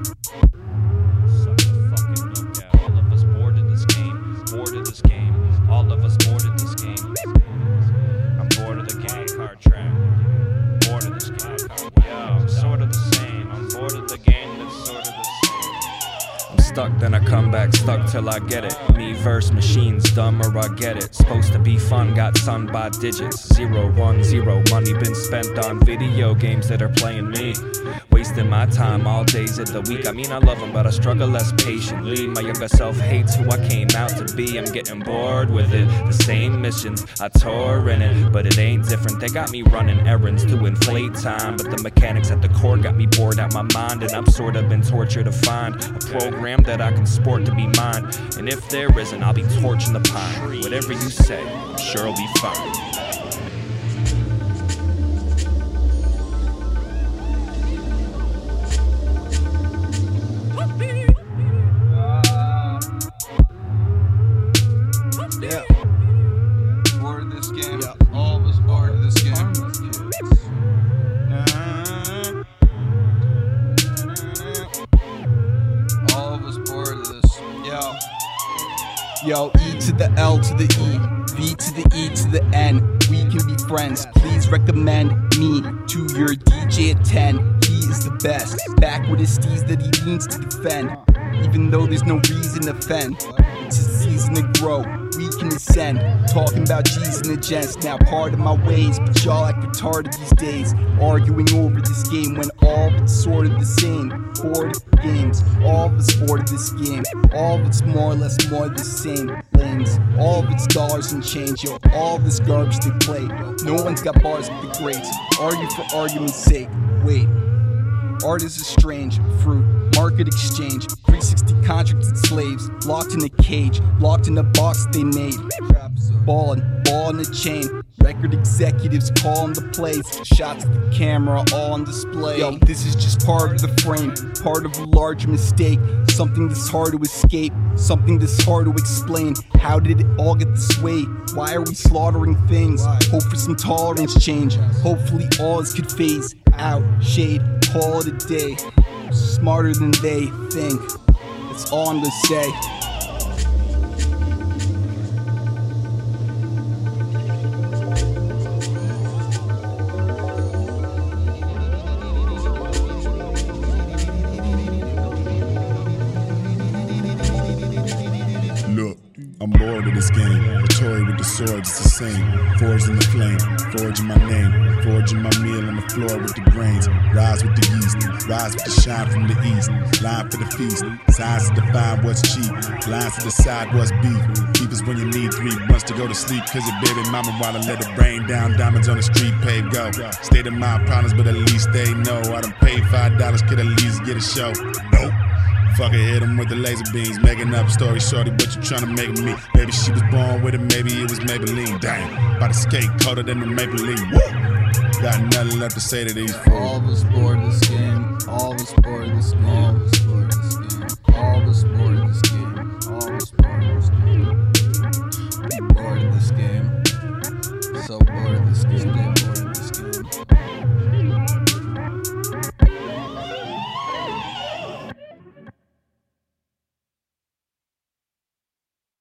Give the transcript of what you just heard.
All of us boarded this game. Boarded this game. All of us boarded this game. Stuck, then I come back, stuck till I get it. Me verse machines, dumb or I get it. Supposed to be fun, got sunned by digits. Zero, one, zero. Money been spent on video games that are playing me. Wasting my time all days of the week. I mean, I love them, but I struggle less patiently. My younger self hates who I came out to be. I'm getting bored with it. The same missions, I tore in it, but it ain't different. They got me running errands to inflate time, but the mechanics at the core got me bored out my mind, and I'm sort of been tortured to find a program that I can sport to be mine. And if there isn't, I'll be torching the pine. Whatever you say, I'm sure I'll be fine. Yo, E to the L to the E, V to the E to the N. We can be friends. Please recommend me to your DJ at 10. He is the best. Back with his steez that he needs to defend. Even though there's no reason to fend. It's a season to grow. Can ascend. Talking about G's and the gents. Now part of my ways. But y'all act retarded these days. Arguing over this game when all but sort of the same. Bored games. All it's bored of this game. All of it's more or less more the same. Lanes. All of it's dollars and change. Yo, all this garbage they play. No one's got bars like the greats. Argue for argument's sake. Wait. Art is a strange fruit. Market exchange. 360 contracted slaves. Locked in a cage. Locked in a box they made. Ballin', ball in the chain. Record executives calling the plays. Shots at the camera all on display. Yo, this is just part of the frame. Part of a larger mistake. Something that's hard to escape. Something that's hard to explain. How did it all get this way? Why are we slaughtering things? Hope for some tolerance change. Hopefully all this could phase out. Shade, call it a day. Smarter than they think. All I'm gonna say. Look, I'm bored of this game. Swords, it's the same. Forged in the flame, forging my name, forging my meal on the floor with the grains. Rise with the yeast, rise with the shine from the east. Line for the feast, signs to define what's cheap, lines to decide what's beef. Beef is when you need three months to go to sleep, cause your baby mama wanna let it rain down. Diamonds on the street, pave go. State of mind problems, but at least they know. I done paid five dollars, could at least get a show. Nope. Fuck it, hit him with the laser beams. Making up story, shorty, but you tryna make me. Maybe she was born with it, maybe it was Maybelline. Dang, by the skate, colder than the Maybelline. Woo! Got nothing left to say to these fools. All of us bored of